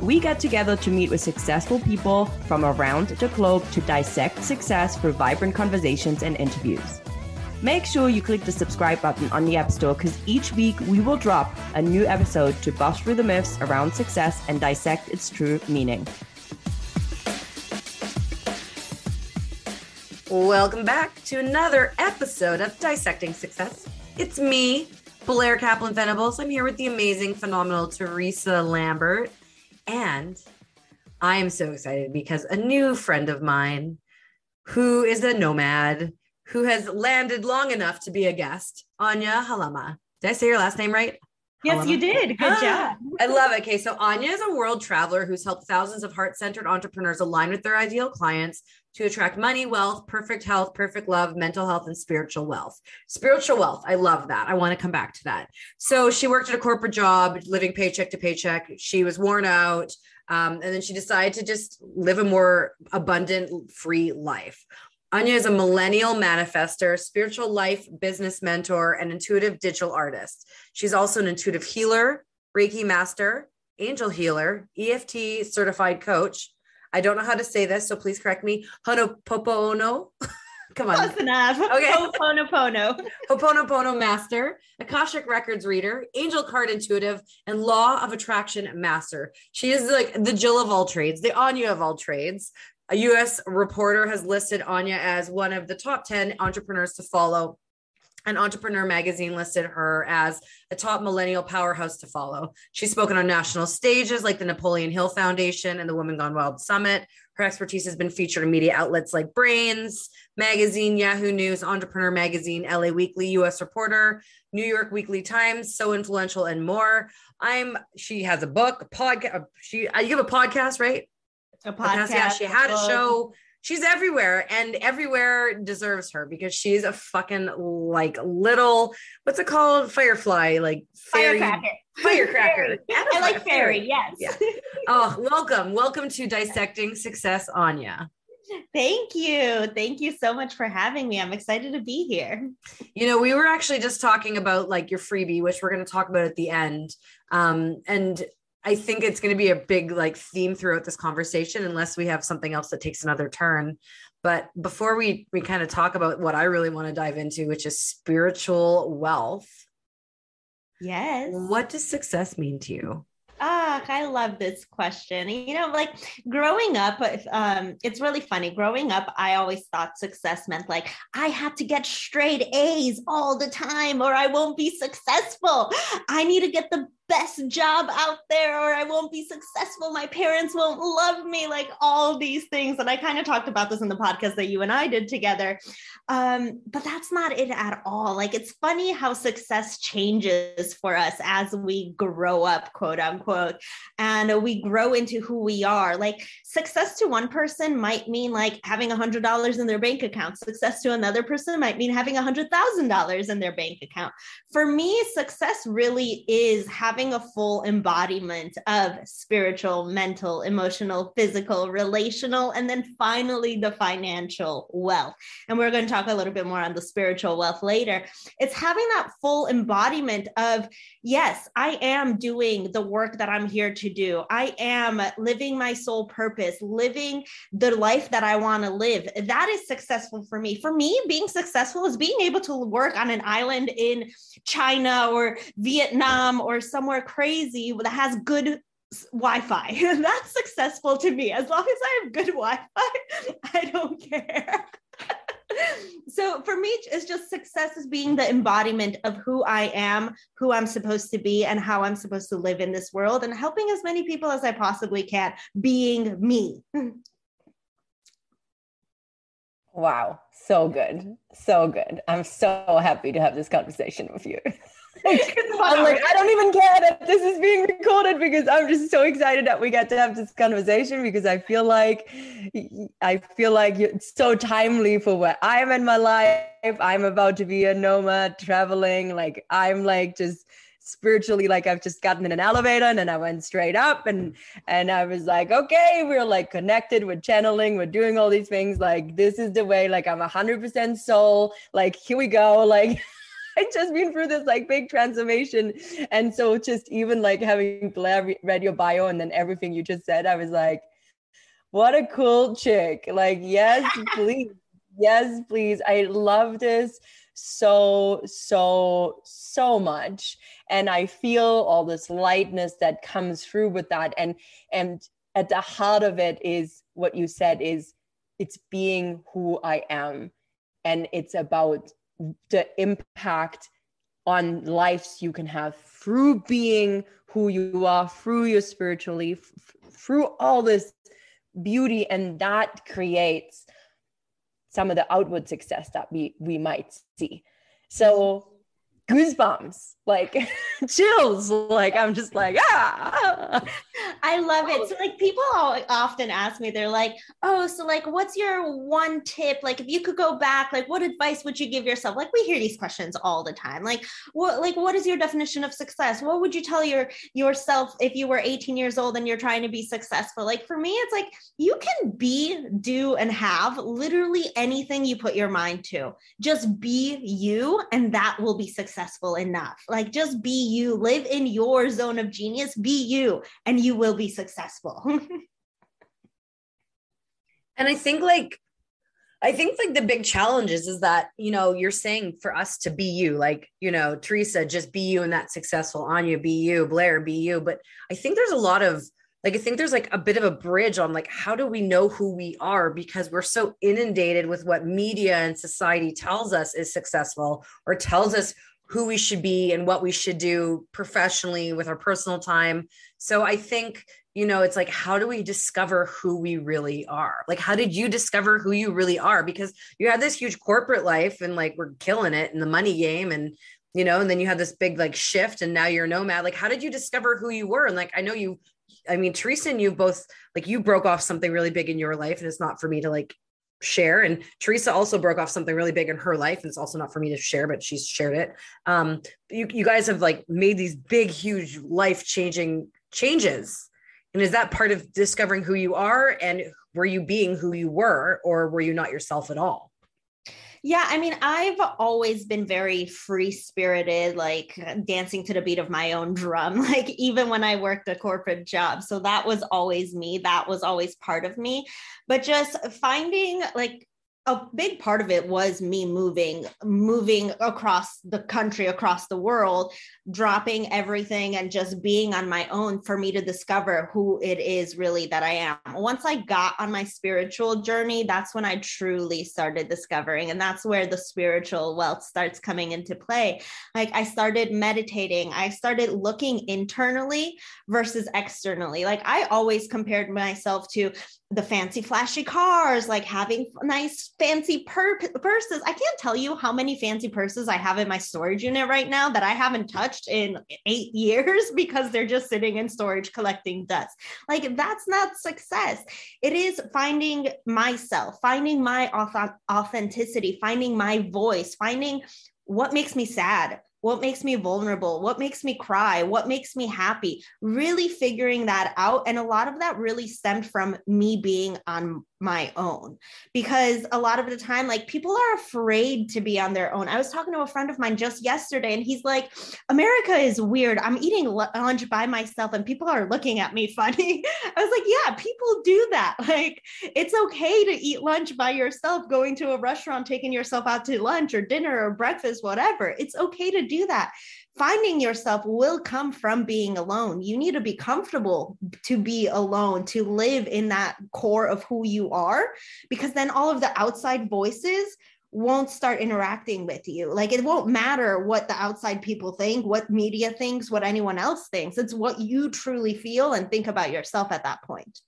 We get together to meet with successful people from around the globe to dissect success through vibrant conversations and interviews. Make sure you click the subscribe button on the App Store because each week we will drop a new episode to bust through the myths around success and dissect its true meaning. Welcome back to another episode of Dissecting Success. It's me, Blair Kaplan Venables. I'm here with the amazing, phenomenal Teresa Lambert. And I am so excited because a new friend of mine who is a nomad, who has landed long enough to be a guest, Anya Halama. Did I say your last name right? Yes, you did. Good ah, job. I love it. Okay, so Anya is a world traveler who's helped thousands of heart centered entrepreneurs align with their ideal clients to attract money, wealth, perfect health, perfect love, mental health, and spiritual wealth. Spiritual wealth. I love that. I want to come back to that. So she worked at a corporate job, living paycheck to paycheck. She was worn out. Um, and then she decided to just live a more abundant, free life. Anya is a millennial manifester, spiritual life business mentor, and intuitive digital artist. She's also an intuitive healer, Reiki master, angel healer, EFT certified coach. I don't know how to say this, so please correct me. Honopopono. Come on. Close enough. Okay. Ho'oponopono. Ho'oponopono master, Akashic Records reader, angel card intuitive, and law of attraction master. She is like the Jill of all trades, the Anya of all trades. A US reporter has listed Anya as one of the top 10 entrepreneurs to follow. And Entrepreneur Magazine listed her as a top millennial powerhouse to follow. She's spoken on national stages like the Napoleon Hill Foundation and the Women Gone Wild Summit. Her expertise has been featured in media outlets like Brainz Magazine, Yahoo News, Entrepreneur Magazine, LA Weekly, US Reporter, New York Weekly Times, So Influential, and more. I'm. She has a book, a podcast. She. uh, You have a podcast, right? A podcast. podcast. Yeah, she had a show. She's everywhere, and everywhere deserves her because she's a fucking like little what's it called? Firefly, like fairy, Firecracker. firecracker. I like fairy. Yes. Yeah. Oh, welcome, welcome to dissecting success, Anya. Thank you. Thank you so much for having me. I'm excited to be here. You know, we were actually just talking about like your freebie, which we're going to talk about at the end. Um, and I think it's going to be a big like theme throughout this conversation, unless we have something else that takes another turn. But before we we kind of talk about what I really want to dive into, which is spiritual wealth, Yes. what does success mean to you? Ah, I love this question. You know, like growing up, if, um, it's really funny. Growing up, I always thought success meant like I have to get straight A's all the time or I won't be successful. I need to get the best job out there or I won't be successful. My parents won't love me, like all these things. And I kind of talked about this in the podcast that you and I did together. Um, but that's not it at all. Like it's funny how success changes for us as we grow up, quote unquote, and we grow into who we are. Like success to one person might mean like having a hundred dollars in their bank account. Success to another person might mean having a hundred thousand dollars in their bank account. For me, success really is having a full embodiment of spiritual, mental, emotional, physical, relational, and then finally the financial wealth. And we're going to talk a little bit more on the spiritual wealth later. It's having that full embodiment of, yes, I am doing the work that I'm here to do. I am living my soul purpose, living the life that I want to live. That is successful for me. For me, being successful is being able to work on an island in China or Vietnam or somewhere crazy that has good Wi-Fi. That's successful to me. As long as I have good Wi-Fi, I don't care. so for me, it's just success is being the embodiment of who I am, who I'm supposed to be, and how I'm supposed to live in this world, and helping as many people as I possibly can being me. wow. So good. So good. I'm so happy to have this conversation with you. I'm like, I don't even care that this is being recorded because I'm just so excited that we get to have this conversation because I feel like I feel like it's so timely for where I'm in my life. I'm about to be a nomad traveling. Like I'm like just spiritually like I've just gotten in an elevator and then I went straight up and and I was like, okay, we're like connected, we're channeling, we're doing all these things. Like this is the way, like I'm a hundred percent soul. Like here we go. Like I just been through this like big transformation. And so just even like having Blair read your bio and then everything you just said, I was like, what a cool chick. Like, yes, please. Yes, please. I love this so, so, so much. And I feel all this lightness that comes through with that. And and at the heart of it is what you said is it's being who I am. And it's about the impact on lives you can have through being who you are through your spiritually f- through all this beauty and that creates some of the outward success that we we might see. So goosebumps, like chills. Like I'm just like, ah. I love it. So like people often ask me, they're like, oh, so like, what's your one tip? Like, if you could go back, like, what advice would you give yourself? Like, we hear these questions all the time. Like, what, like, what is your definition of success? What would you tell your yourself if you were 18 years old and you're trying to be successful? Like for me, it's like you can be, do, and have literally anything you put your mind to. Just be you, and that will be successful successful enough. Like just be you, live in your zone of genius, be you, and you will be successful. and I think like I think like the big challenge is, is that, you know, you're saying for us to be you, like, you know, Teresa, just be you and that successful. Anya, be you, Blair, be you. But I think there's a lot of like, I think there's like a bit of a bridge on like, how do we know who we are? Because we're so inundated with what media and society tells us is successful or tells us who we should be and what we should do professionally with our personal time. So I think, you know, it's like, how do we discover who we really are? Like, how did you discover who you really are? Because you had this huge corporate life and like we're killing it in the money game and, you know, and then you had this big like shift and now you're a nomad. Like, how did you discover who you were? And like, I know you, I mean, Teresa and you both like you broke off something really big in your life, and it's not for me to like share. And Teresa also broke off something really big in her life. And it's also not for me to share, but she's shared it. Um, you, you guys have like made these big, huge life changing changes. And is that part of discovering who you are? And were you being who you were, or were you not yourself at all? Yeah, I mean, I've always been very free spirited, like dancing to the beat of my own drum, like even when I worked a corporate job. So that was always me. That was always part of me. But just finding like a big part of it was me moving moving across the country across the world dropping everything and just being on my own for me to discover who it is really that i am. Once i got on my spiritual journey that's when i truly started discovering and that's where the spiritual wealth starts coming into play. Like i started meditating. I started looking internally versus externally. Like i always compared myself to the fancy flashy cars like having nice fancy pur- purses. I can't tell you how many fancy purses i have in my storage unit right now that i haven't touched in eight years because they're just sitting in storage collecting dust. Like that's not success. It is finding myself finding my authenticity finding my voice finding what makes me sad what makes me vulnerable? What makes me cry? What makes me happy? Really figuring that out. And a lot of that really stemmed from me being on my own. Because a lot of the time like people are afraid to be on their own. I was talking to a friend of mine just yesterday and he's like america is weird. I'm eating lunch by myself and people are looking at me funny. I was like yeah people do that. Like it's okay to eat lunch by yourself going to a restaurant taking yourself out to lunch or dinner or breakfast whatever. It's okay to do that finding yourself will come from being alone. You need to be comfortable to be alone, to live in that core of who you are, because then all of the outside voices won't start interacting with you. Like it won't matter what the outside people think, what media thinks, what anyone else thinks. It's what you truly feel and think about yourself at that point.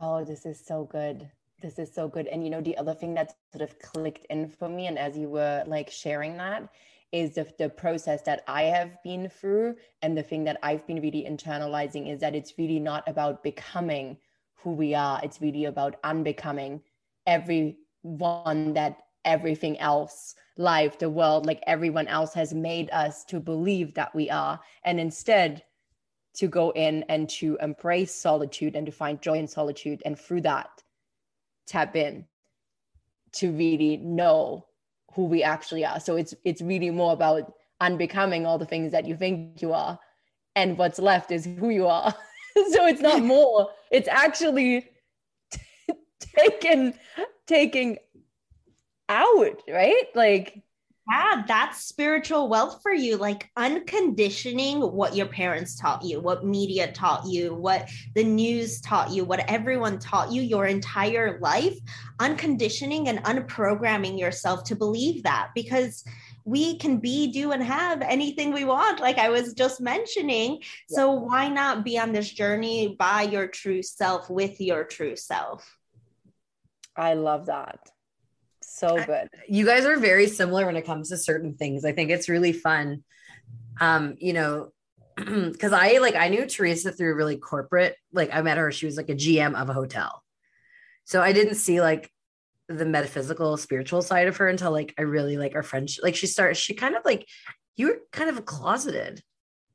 Oh, this is so good. This is so good. And you know, the other thing that sort of clicked in for me, and as you were like sharing that, is the, the process that I have been through. And the thing that I've been really internalizing is that it's really not about becoming who we are, it's really about unbecoming everyone that everything else, life, the world, like everyone else has made us to believe that we are. And instead, to go in and to embrace solitude and to find joy in solitude and through that tap in to really know who we actually are. So it's it's really more about unbecoming all the things that you think you are and what's left is who you are. So it's not more it's actually t- taken taking out right? Like yeah, that's spiritual wealth for you. Like unconditioning what your parents taught you, what media taught you, what the news taught you, what everyone taught you your entire life, unconditioning and unprogramming yourself to believe that because we can be, do, and have anything we want, like I was just mentioning. Yeah. So, why not be on this journey by your true self with your true self? I love that so good. You guys are very similar when it comes to certain things. I think it's really fun. Um, you know, because I like I knew Teresa through really corporate. Like I met her, she was like a GM of a hotel. So I didn't see like the metaphysical, spiritual side of her until like I really like our friendship. Like she started, she kind of like you were kind of closeted.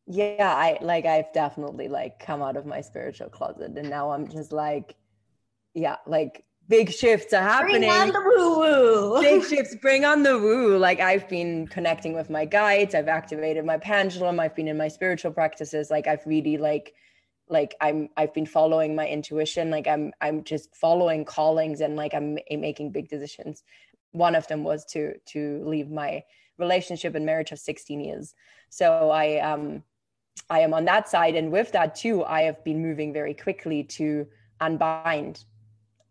Yeah, I like I've definitely like come out of my spiritual closet, and now I'm just like, yeah, like big shifts are happening. Bring on the woo woo. big shifts, bring on the woo. Like I've been connecting with my guides, I've activated my pendulum, I've been in my spiritual practices. Like I've really like like I'm I've been following my intuition. Like I'm I'm just following callings and like I'm making big decisions. One of them was to to leave my relationship and marriage of 16 years. So I um I am on that side. And with that too, I have been moving very quickly to unbind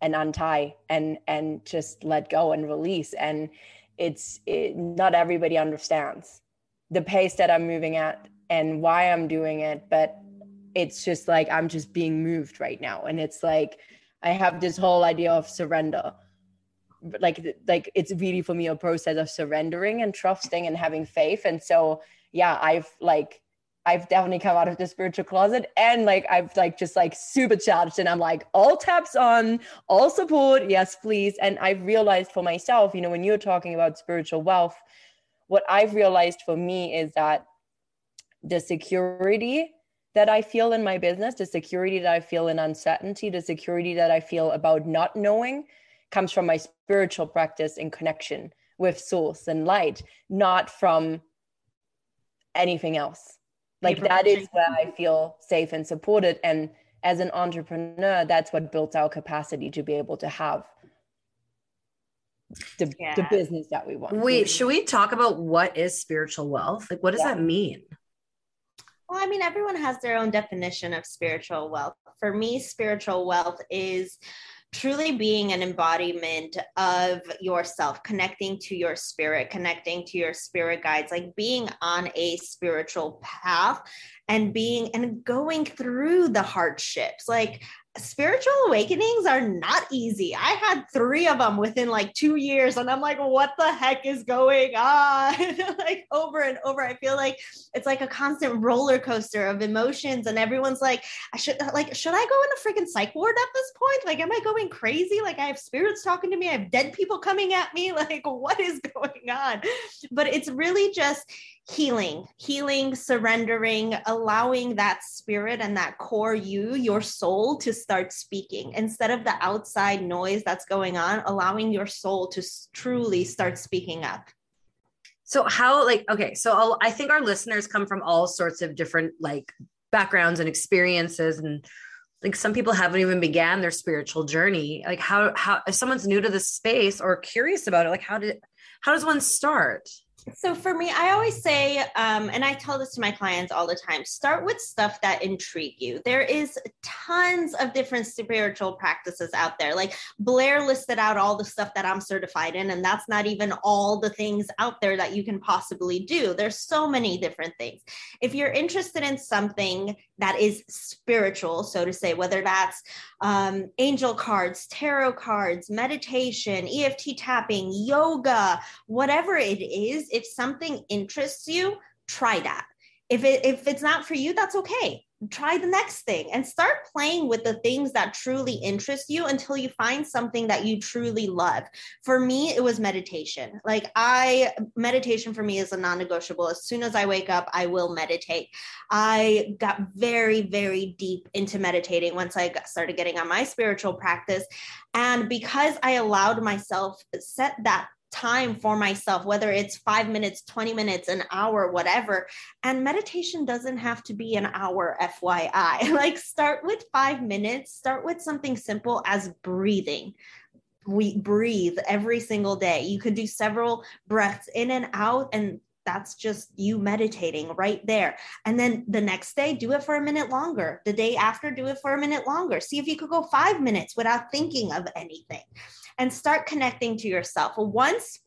and untie and and just let go and release. And it's it, not everybody understands the pace that i'm moving at and why i'm doing it but it's just like i'm just being moved right now. And it's like i have this whole idea of surrender. Like like it's really for me a process of surrendering and trusting and having faith. And so yeah i've like I've definitely come out of the spiritual closet and like I've like just like super charged and I'm like all taps on, all support, yes, please. And I've realized for myself, you know, when you're talking about spiritual wealth, what I've realized for me is that the security that I feel in my business, the security that I feel in uncertainty, the security that I feel about not knowing comes from my spiritual practice in connection with source and light, not from anything else like that is where i feel safe and supported. And as an entrepreneur that's what built our capacity to be able to have the, yeah. the business that we want. Wait should we talk about what is spiritual wealth? Like what does yeah. that mean? Well i mean everyone has their own definition of spiritual wealth. For me spiritual wealth is truly being an embodiment of yourself, connecting to your spirit, connecting to your spirit guides, like being on a spiritual path and being and going through the hardships. Like spiritual awakenings are not easy. I had three of them within like two years, and I'm like, what the heck is going on? like over and over. I feel like it's like a constant roller coaster of emotions, and everyone's like, I should like, should I go in a freaking psych ward at this point? Like, am I going crazy? Like, I have spirits talking to me, I have dead people coming at me. Like, what is going on? But it's really just healing, healing, surrendering, allowing that spirit and that core you, your soul to start speaking. Instead of the outside noise that's going on, allowing your soul to truly start speaking up. So, how, like, okay, so I'll, I think our listeners come from all sorts of different, like, backgrounds and experiences and like some people haven't even began their spiritual journey. Like how how if someone's new to this space or curious about it like how did how does one start So for me, I always say, um, and I tell this to my clients all the time: start with stuff that intrigue you. There is tons of different spiritual practices out there. Like Blair listed out all the stuff that I'm certified in, and that's not even all the things out there that you can possibly do. There's so many different things. If you're interested in something that is spiritual, so to say, whether that's um, angel cards, tarot cards, meditation, EFT tapping, yoga, whatever it is, if something interests you, try that. If it if it's not for you, that's okay try the next thing and start playing with the things that truly interest you until you find something that you truly love. For me, it was meditation. Like I meditation for me is a non-negotiable. As soon as I wake up, I will meditate. I got very very deep into meditating once I started getting on my spiritual practice and because I allowed myself set that time for myself, whether it's five minutes, 20 minutes, an hour, whatever. And meditation doesn't have to be an hour, FYI. like, start with five minutes, start with something simple as breathing. We breathe every single day. You could do several breaths in and out, and that's just you meditating right there. And then the next day, do it for a minute longer. The day after, do it for a minute longer. See if you could go five minutes without thinking of anything and start connecting to yourself. Once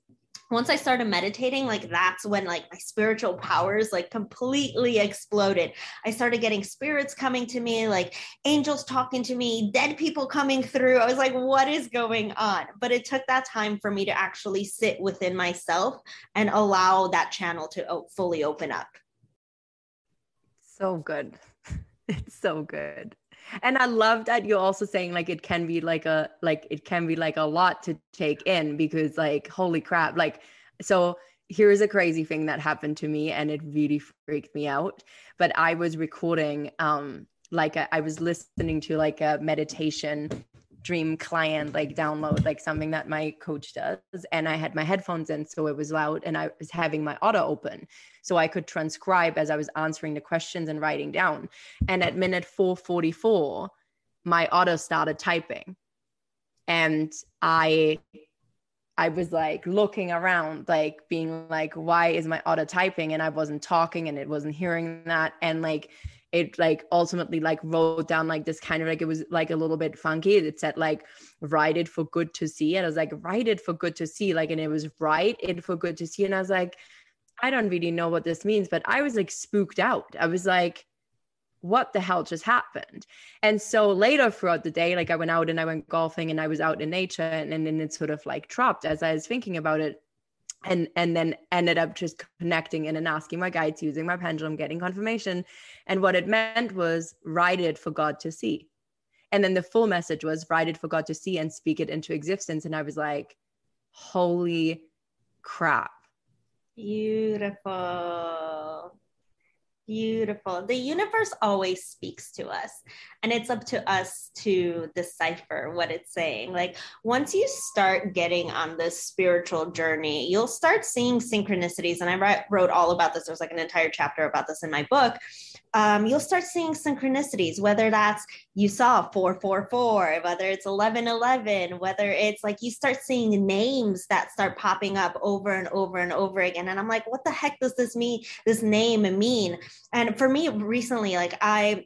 once I started meditating, like that's when like my spiritual powers like completely exploded. I started getting spirits coming to me, like angels talking to me, dead people coming through. I was like, what is going on? But it took that time for me to actually sit within myself and allow that channel to fully open up. So good. It's so good and i love that you're also saying like it can be like a like it can be like a lot to take in because like holy crap like so here's a crazy thing that happened to me and it really freaked me out. But i was recording um like a, I was listening to like a meditation dream client like download like something that my coach does and i had my headphones in so it was loud and i was having my Otter open so i could transcribe as i was answering the questions and writing down and at minute 444 my Otter started typing and i I was like looking around, like being like, why is my Otter typing? And I wasn't talking and it wasn't hearing that. And like it like ultimately like wrote down like this kind of like it was like a little bit funky. It said like write it for good to see. And I was like, write it for good to see. Like, and it was write it for good to see. And I was like, I don't really know what this means, but I was like spooked out. I was like, what the hell just happened? And so later throughout the day, like I went out and I went golfing and I was out in nature and, and then it sort of like dropped as I was thinking about it and and then ended up just connecting in and asking my guides using my pendulum getting confirmation. And what it meant was write it for god to see. And then the full message was write it for god to see and speak it into existence. And i was like holy crap. Beautiful Beautiful. The universe always speaks to us, and it's up to us to decipher what it's saying. Like, once you start getting on this spiritual journey, you'll start seeing synchronicities. And I wrote all about this. There's like an entire chapter about this in my book um, you'll start seeing synchronicities, whether that's you saw 444, whether it's 1111, whether it's like you start seeing names that start popping up over and over and over again. And I'm like, what the heck does this mean? This name mean? And for me recently, like I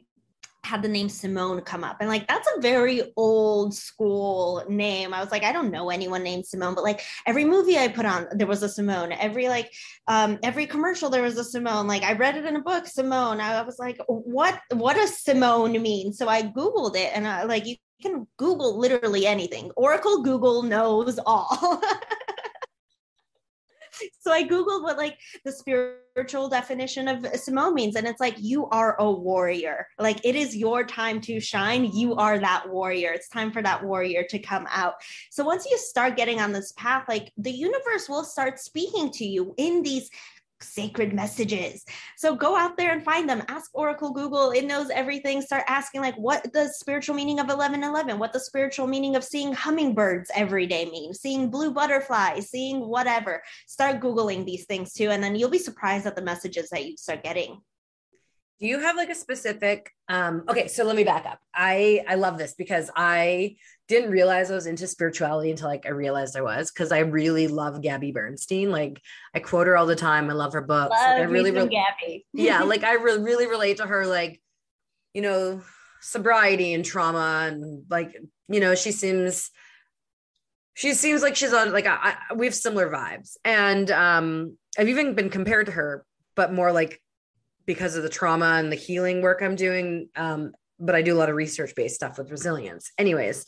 had the name Simone come up. And like, that's a very old school name. I was like, I don't know anyone named Simone, but like every movie I put on, there was a Simone. Every like, um, every commercial, there was a Simone. Like I read it in a book, Simone. I was like, what, what does Simone mean? So I Googled it and I like, you can Google literally anything. Oracle Google knows all. so I Googled what like the spiritual definition of Simone means. And it's like, you are a warrior. Like it is your time to shine. You are that warrior. It's time for that warrior to come out. So once you start getting on this path, like the universe will start speaking to you in these sacred messages. So go out there and find them. Ask Oracle Google. It knows everything. Start asking like what the spiritual meaning of 1111, what the spiritual meaning of seeing hummingbirds every day mean, seeing blue butterflies, seeing whatever. Start Googling these things too. And then you'll be surprised at the messages that you start getting. Do you have like a specific um okay so let me back up. I i love this because i didn't realize i was into spirituality until like i realized i was because i really love gabby bernstein. Like i quote her all the time. I love her books. Love like, i really, really Gabby. yeah like i re- really relate to her like you know sobriety and trauma and like you know she seems she seems like she's on like I, I, we have similar vibes. And um i've even been compared to her but more like because of the trauma and the healing work i'm doing um but i do a lot of research based stuff with resilience anyways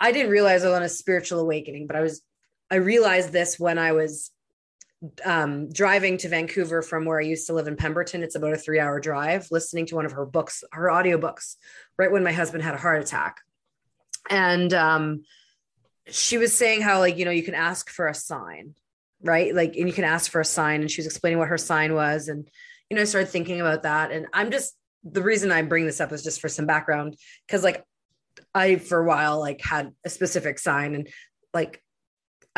i didn't realize i was on a spiritual awakening but i was i realized this when i was um, driving to Vancouver from where I used to live in Pemberton. It's about a three hour drive, listening to one of her books, her audiobooks, right when my husband had a heart attack. And um, she was saying how, like, you know, you can ask for a sign, right? Like, and you can ask for a sign. And she was explaining what her sign was. And, you know, I started thinking about that. And I'm just, the reason I bring this up is just for some background, because, like, I, for a while, like, had a specific sign and, like,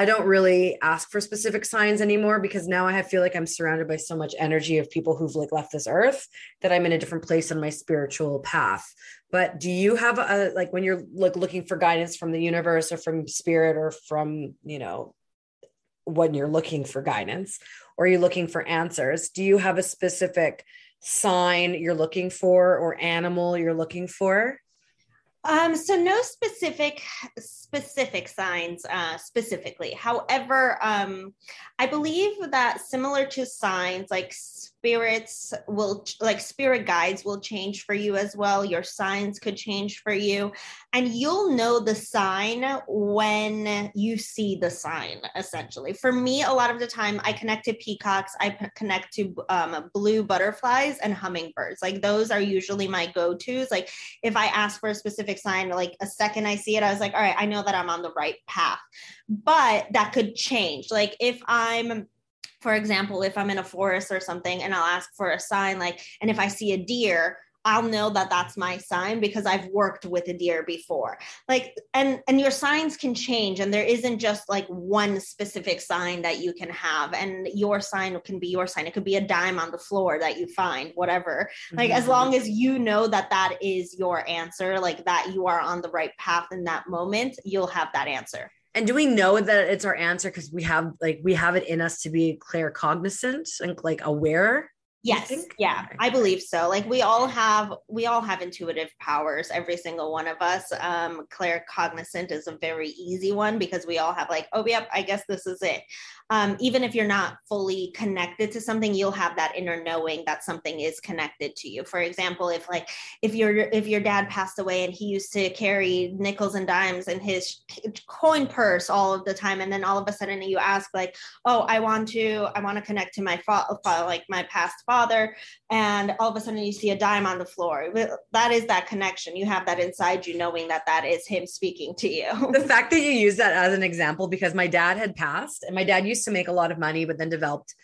I don't really ask for specific signs anymore because now I feel like I'm surrounded by so much energy of people who've like left this earth that I'm in a different place on my spiritual path. But do you have a like when you're like looking for guidance from the universe or from spirit or from, you know, when you're looking for guidance or you're looking for answers, do you have a specific sign you're looking for or animal you're looking for? Um, so no specific specific signs uh, specifically. However, um, I believe that similar to signs, like spirits will like spirit guides will change for you as well. Your signs could change for you, and you'll know the sign when you see the sign. Essentially, for me, a lot of the time, I connect to peacocks. I p- connect to um, blue butterflies and hummingbirds. Like those are usually my go tos. Like if I ask for a specific sign, like a second I see it, I was like, all right, I know that I'm on the right path. But that could change. Like if I'm for example, if I'm in a forest or something and I'll ask for a sign, like, and if I see a deer, I'll know that that's my sign because I've worked with a deer before. Like, and and your signs can change, and there isn't just like one specific sign that you can have, and your sign can be your sign. It could be a dime on the floor that you find, whatever. Like, mm-hmm. as long as you know that that is your answer, like that you are on the right path in that moment, you'll have that answer. And do we know that it's our answer because we have like we have it in us to be clair cognizant and like aware? Yes. Yeah, I believe so. Like we all have we all have intuitive powers, every single one of us. Um clair cognizant is a very easy one because we all have like, oh yep, I guess this is it um, even if you're not fully connected to something you'll have that inner knowing that something is connected to you for example if like if your if your dad passed away and he used to carry nickels and dimes in his coin purse all of the time and then all of a sudden you ask like oh i want to i want to connect to my father like my past father and all of a sudden you see a dime on the floor that is that connection you have that inside you knowing that that is him speaking to you the fact that you use that as an example because my dad had passed and my dad used to make a lot of money, but then developed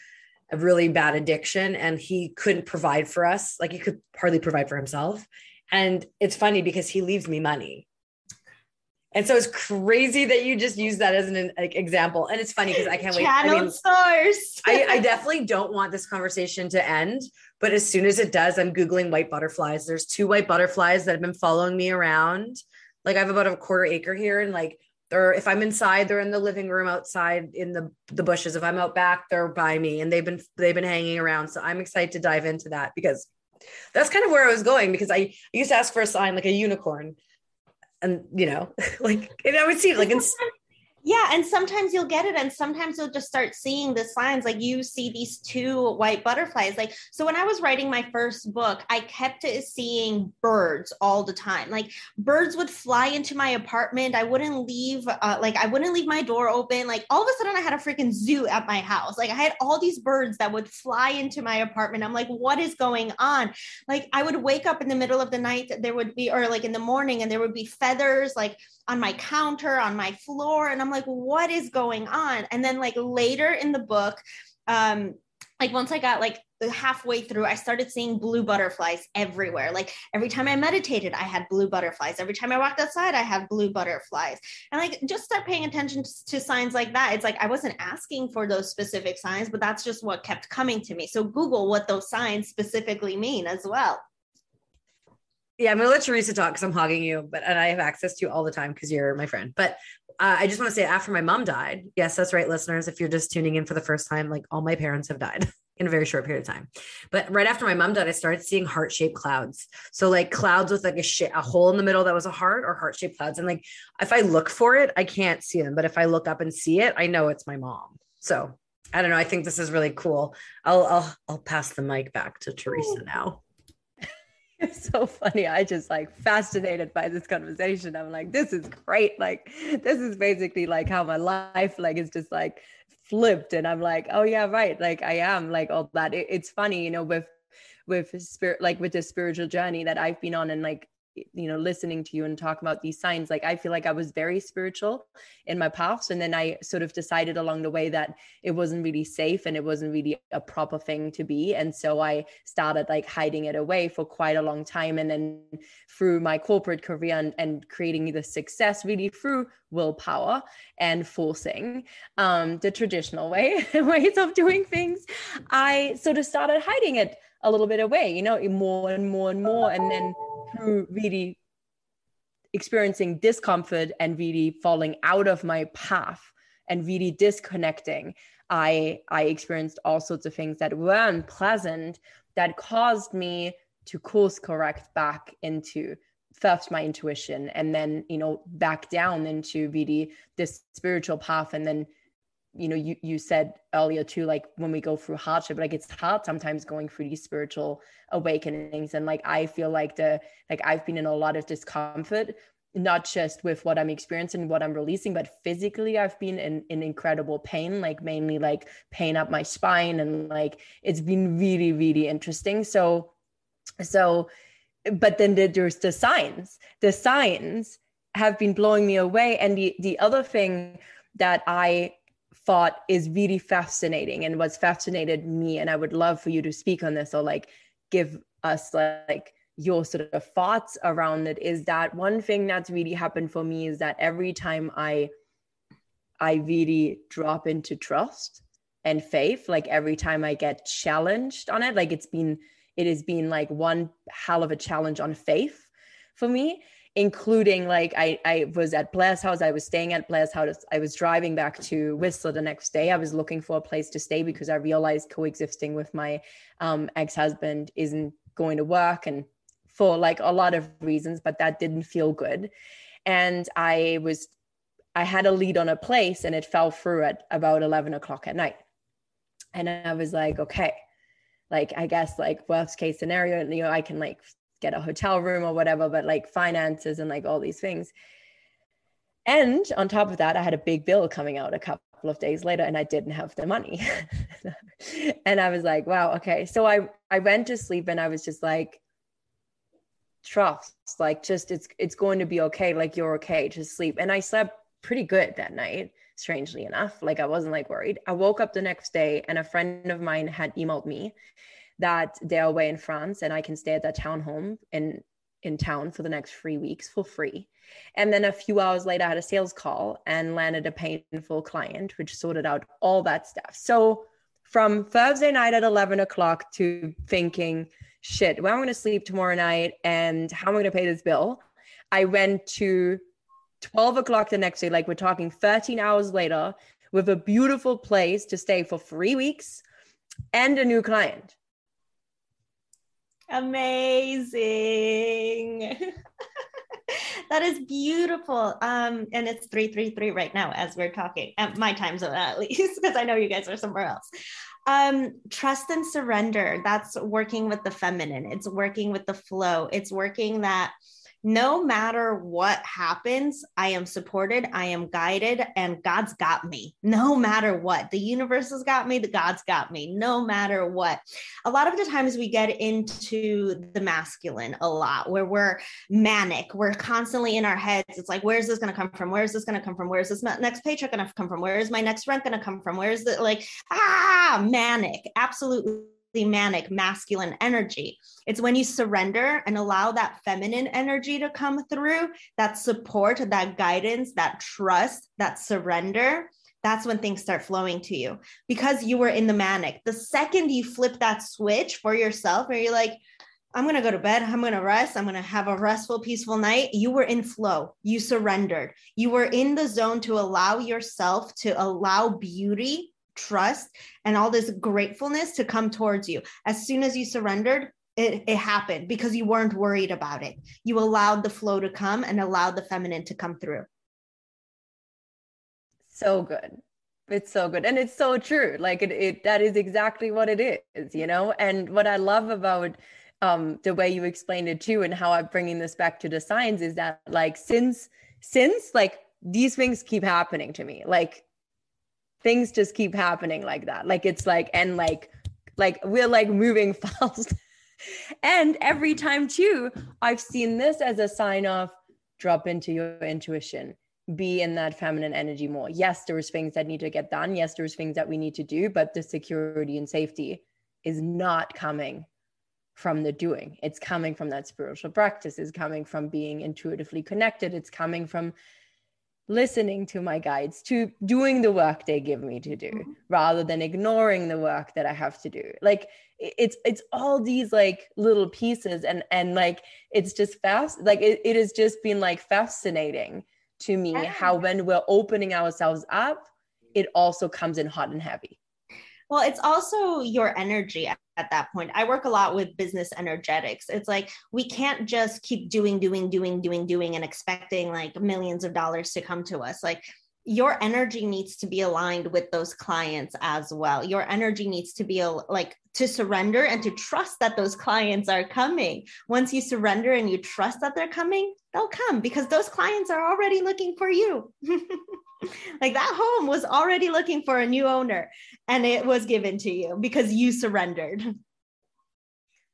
a really bad addiction and he couldn't provide for us. Like he could hardly provide for himself. And it's funny because he leaves me money. And so it's crazy that you just use that as an like, example. And it's funny because I can't wait. Channel I mean, source. I, I definitely don't want this conversation to end, but as soon as it does, I'm Googling white butterflies. There's two white butterflies that have been following me around. Like I have about a quarter acre here and like they're if i'm inside they're in the living room outside in the the bushes if i'm out back they're by me and they've been they've been hanging around so i'm excited to dive into that because that's kind of where i was going because i, I used to ask for a sign like a unicorn and you know like and i would see like in yeah, and sometimes you'll get it, and sometimes you'll just start seeing the signs. Like you see these two white butterflies. Like so, when I was writing my first book, I kept seeing birds all the time. Like birds would fly into my apartment. I wouldn't leave. Uh, like I wouldn't leave my door open. Like all of a sudden, I had a freaking zoo at my house. Like I had all these birds that would fly into my apartment. I'm like, what is going on? Like I would wake up in the middle of the night. There would be, or like in the morning, and there would be feathers. Like on my counter, on my floor. And I'm like, what is going on? And then like later in the book, um, like once I got like halfway through i started seeing blue butterflies everywhere. Like every time i meditated i had blue butterflies. Every time i walked outside i had blue butterflies. And like just start paying attention to signs like that. It's like i wasn't asking for those specific signs but that's just what kept coming to me. So google what those signs specifically mean as well yeah, I'm gonna let Teresa talk because I'm hogging you, but and I have access to you all the time because you're my friend. But uh, I just want to say, after my mom died, yes, that's right, listeners. If you're just tuning in for the first time, like all my parents have died in a very short period of time. But right after my mom died, I started seeing heart shaped clouds. So like clouds with like a, sh- a hole in the middle that was a heart or heart shaped clouds. And like if I look for it, I can't see them. But if I look up and see it, I know it's my mom. So I don't know. I think this is really cool. I'll I'll I'll pass the mic back to Teresa now. It's so funny. I just like fascinated by this conversation. I'm like, this is great. Like, this is basically like how my life like is just like flipped. And I'm like, oh yeah, right. Like I am like all that. It, it's funny, you know, with with spirit like with the spiritual journey that I've been on and like you know listening to you and talk about these signs like i feel like i was very spiritual in my past and then i sort of decided along the way that it wasn't really safe and it wasn't really a proper thing to be and so i started like hiding it away for quite a long time and then through my corporate career and, and creating the success really through willpower and forcing um, the traditional way ways of doing things i sort of started hiding it a little bit away you know more and more and more and then through really experiencing discomfort and really falling out of my path and really disconnecting i i experienced all sorts of things that were unpleasant that caused me to course correct back into first my intuition and then you know back down into really this spiritual path and then you know you you said earlier too like when we go through hardship like it's hard sometimes going through these spiritual awakenings. And like i feel like the like i've been in a lot of discomfort not just with what i'm experiencing what i'm releasing but physically i've been in, in incredible pain like mainly like pain up my spine and like it's been really really interesting. So so but then there's the signs. The signs have been blowing me away. And the the other thing that i thought is really fascinating and what's fascinated me and i would love for you to speak on this or like give us like your sort of thoughts around it. Is that one thing that's really happened for me is that every time i i really drop into trust and faith like every time i get challenged on it like it's been it has been like one hell of a challenge on faith for me including like I, I was at Blair's house. I was staying at Blair's house. I was driving back to Whistler the next day. I was looking for a place to stay because I realized coexisting with my um, ex-husband isn't going to work and for like a lot of reasons, but that didn't feel good. And I was, I had a lead on a place and it fell through at about 11 o'clock at night. And I was like, okay, like, I guess like worst case scenario, you know, I can like get a hotel room or whatever, but like finances and like all these things. And on top of that, I had a big bill coming out a couple of days later and I didn't have the money. and I was like, wow, okay. So I I went to sleep and I was just like, trust, like just it's it's going to be okay. Like you're okay, just sleep. And I slept pretty good that night, strangely enough. Like I wasn't like worried. I woke up the next day and a friend of mine had emailed me that they're away in France and I can stay at that townhome in in town for the next three weeks for free. And then a few hours later, I had a sales call and landed a painful client, which sorted out all that stuff. So from Thursday night at 11 o'clock to thinking, shit, where am I going to sleep tomorrow night and how am I going to pay this bill? I went to 12 o'clock the next day, like we're talking 13 hours later, with a beautiful place to stay for three weeks and a new client. Amazing. that is beautiful. Um, and it's 333 right now as we're talking, at my time zone at least, because I know you guys are somewhere else. Um, trust and surrender. That's working with the feminine. It's working with the flow. It's working that no matter what happens, I am supported, I am guided, and God's got me. No matter what, the universe has got me, the God's got me, no matter what. A lot of the times we get into the masculine a lot where we're manic, we're constantly in our heads. It's like, where's this going to come from? Where's this going to come from? Where's this next paycheck going to come from? Where is my next rent going to come from? Where is the like, ah, manic, absolutely manic masculine energy. It's when you surrender and allow that feminine energy to come through, that support, that guidance, that trust, that surrender. That's when things start flowing to you because you were in the manic. The second you flip that switch for yourself, where you're like, I'm going to go to bed. I'm going to rest. I'm going to have a restful, peaceful night. You were in flow. You surrendered. You were in the zone to allow yourself to allow beauty, trust, and all this gratefulness to come towards you. As soon as you surrendered, it, it happened because you weren't worried about it. You allowed the flow to come and allowed the feminine to come through. So good it's so good and it's so true like it, it that is exactly what it is you know and what i love about um, the way you explained it too, and how I'm bringing this back to the science is that like since since like these things keep happening to me, like things just keep happening like that. Like it's like and like like we're like moving fast. and every time too, I've seen this as a sign of drop into your intuition be in that feminine energy more. Yes, there's things that need to get done. Yes, there's things that we need to do, but the security and safety is not coming from the doing. It's coming from that spiritual practice, it's coming from being intuitively connected, it's coming from listening to my guides, to doing the work they give me to do mm-hmm. rather than ignoring the work that I have to do. Like it's it's all these like little pieces and and like it's just fast like it, it has just been like fascinating to me how when we're opening ourselves up, it also comes in hot and heavy. Well, it's also your energy at that point. I work a lot with business energetics. It's like we can't just keep doing, doing, doing, doing, doing, and expecting like millions of dollars to come to us. Like your energy needs to be aligned with those clients as well. Your energy needs to be like to surrender and to trust that those clients are coming. Once you surrender and you trust that they're coming, they'll come because those clients are already looking for you. like that home was already looking for a new owner and it was given to you because you surrendered.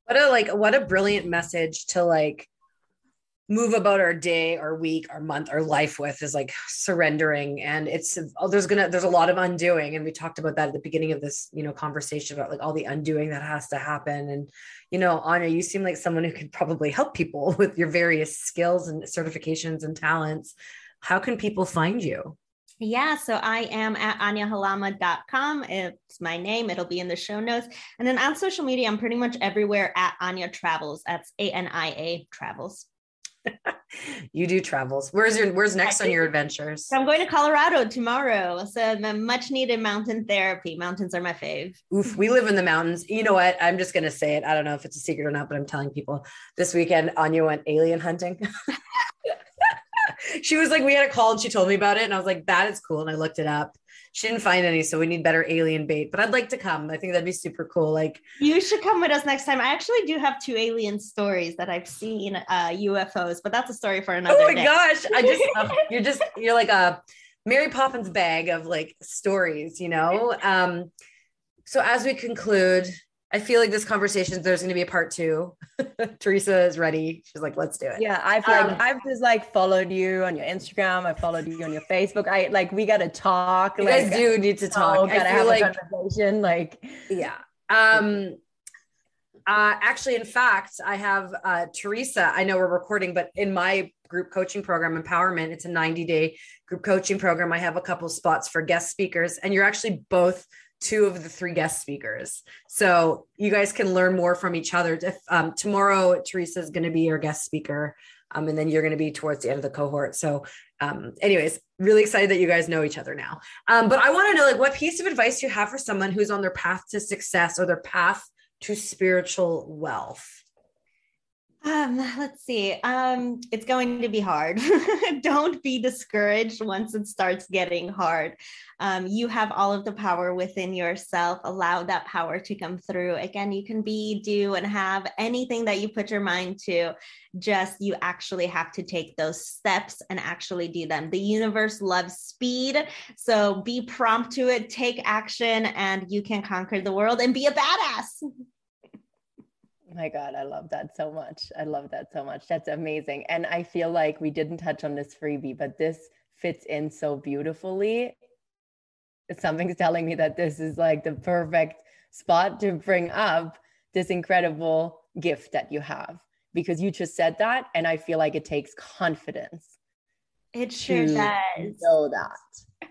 What a like what a brilliant message to like move about our day our week our month our life with is like surrendering. And it's oh, there's gonna there's a lot of undoing. And we talked about that at the beginning of this you know conversation about like all the undoing that has to happen. And you know anya you seem like someone who could probably help people with your various skills and certifications and talents. How can people find you yeah, so I am at anyahalama.com. It's my name. It'll be in the show notes. And then on social media, I'm pretty much everywhere at Ania Travels. That's A N I A Travels. you do travels. Where's your where's next on your adventures? I'm going to Colorado tomorrow. So the much needed mountain therapy. Mountains are my fave. Oof, we live in the mountains. You know what? I'm just gonna say it. I don't know if it's a secret or not, but I'm telling people this weekend Anya went alien hunting. she was like, we had a call and she told me about it. And I was like, that is cool. And I looked it up she didn't find any, so we need better alien bait. But I'd like to come. I think that'd be super cool. Like you should come with us next time. I actually do have two alien stories that I've seen uh, UFOs, but that's a story for another. Oh my day. gosh! I just um, you're just you're like a Mary Poppins bag of like stories, you know. Um, so as we conclude, I feel like this conversation, there's going to be a part two. Teresa is ready. She's like, let's do it. Yeah. I've like, um, I've just like followed you on your Instagram. I followed you on your Facebook. I like, we got to talk. You like, guys do need to talk. Oh, gotta have like, a conversation. Like, yeah. Um, uh, actually, in fact, I have uh, Teresa. I know we're recording, but in my group coaching program, Empowerment, it's a 90 day group coaching program. I have a couple spots for guest speakers, and you're actually both two of the three guest speakers. So you guys can learn more from each other. If um, tomorrow Teresa is going to be your guest speaker, um, and then you're going to be towards the end of the cohort. So, um, anyways, really excited that you guys know each other now. Um, but I want to know, like, what piece of advice you have for someone who's on their path to success or their path to spiritual wealth? Um, let's see. Um, it's going to be hard. Don't be discouraged once it starts getting hard. Um, you have all of the power within yourself. Allow that power to come through. Again, you can be, do, and have anything that you put your mind to. Just you actually have to take those steps and actually do them. The universe loves speed. So be prompt to it, take action, and you can conquer the world and be a badass. my God, I love that so much. I love that so much. That's amazing. And I feel like we didn't touch on this freebie, but this fits in so beautifully. Something's telling me that this is like the perfect spot to bring up this incredible gift that you have because you just said that. And I feel like it takes confidence. It sure does. Know that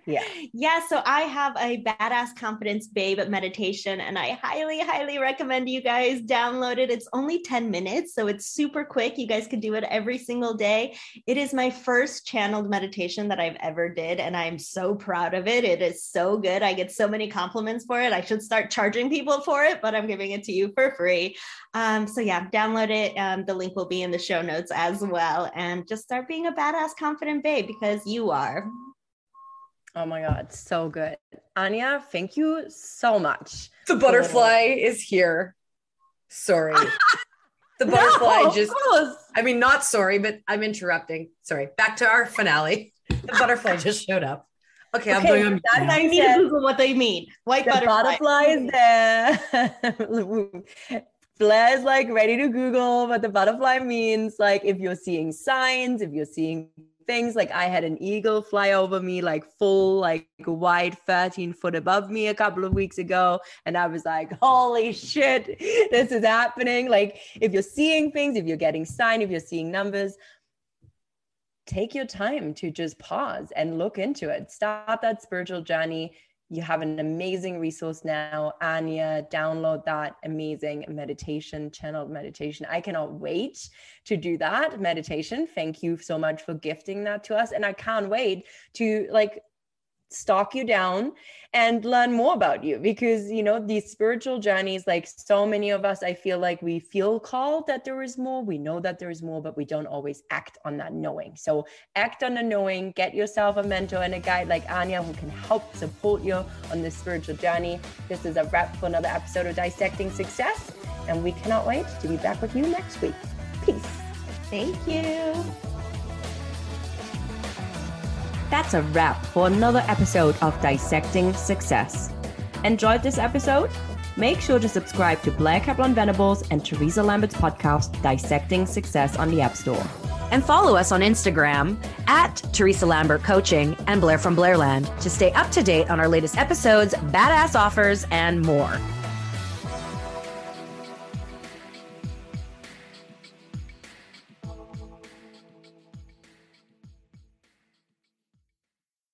yeah. Yeah so i have a badass confidence babe meditation and i highly highly recommend you guys download it. It's only 10 minutes so it's super quick. You guys can do it every single day. It is my first channeled meditation that i've ever did and i'm so proud of it. It is so good. I get so many compliments for it. I should start charging people for it but i'm giving it to you for free. Um, so yeah download it. Um, the link will be in the show notes as well. And just start being a badass confident babe because you are Oh my God, so good. Anya, thank you so much. The butterfly is here. Sorry. the butterfly no, just, I mean, not sorry, but I'm interrupting. Sorry. Back to our finale. The butterfly just showed up. Okay, I'm okay, doing. That's I need to Google what they mean. White the butterfly. butterfly is there. Blair's like ready to Google what the butterfly means. Like if you're seeing signs, if you're seeing things. Like I had an eagle fly over me, like full, like wide 13 foot above me a couple of weeks ago. And I was like, holy shit, this is happening. Like if you're seeing things, if you're getting sign, if you're seeing numbers, take your time to just pause and look into it. Start that spiritual journey you have an amazing resource now, Anya. Download that amazing meditation, channeled meditation. I cannot wait to do that meditation. Thank you so much for gifting that to us. And I can't wait to like stalk you down and learn more about you because you know these spiritual journeys like so many of us i feel like we feel called that there is more. We know that there is more but we don't always act on that knowing. So act on the knowing get yourself a mentor and a guide like anya who can help support you on this spiritual journey. This is a wrap for another episode of dissecting success and we cannot wait to be back with you next week. Peace. Thank you that's a wrap for another episode of Dissecting Success. Enjoyed this episode? Make sure to subscribe to Blair Kaplan Venables and Teresa Lambert's podcast, Dissecting Success, on the App Store. And follow us on Instagram at Teresa Lambert Coaching and Blair from Blairland to stay up to date on our latest episodes, badass offers, and more.